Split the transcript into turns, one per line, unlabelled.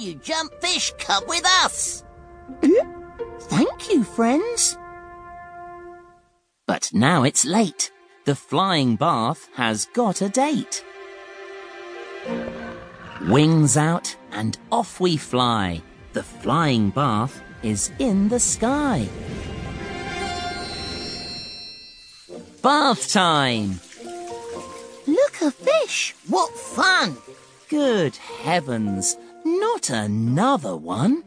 you jump fish come with us. Eh?
Thank you, friends.
But now it's late. The flying bath has got a date. Wings out and off we fly. The flying bath is in the sky. Bath time!
Look, a fish.
What fun!
Good heavens, not another one.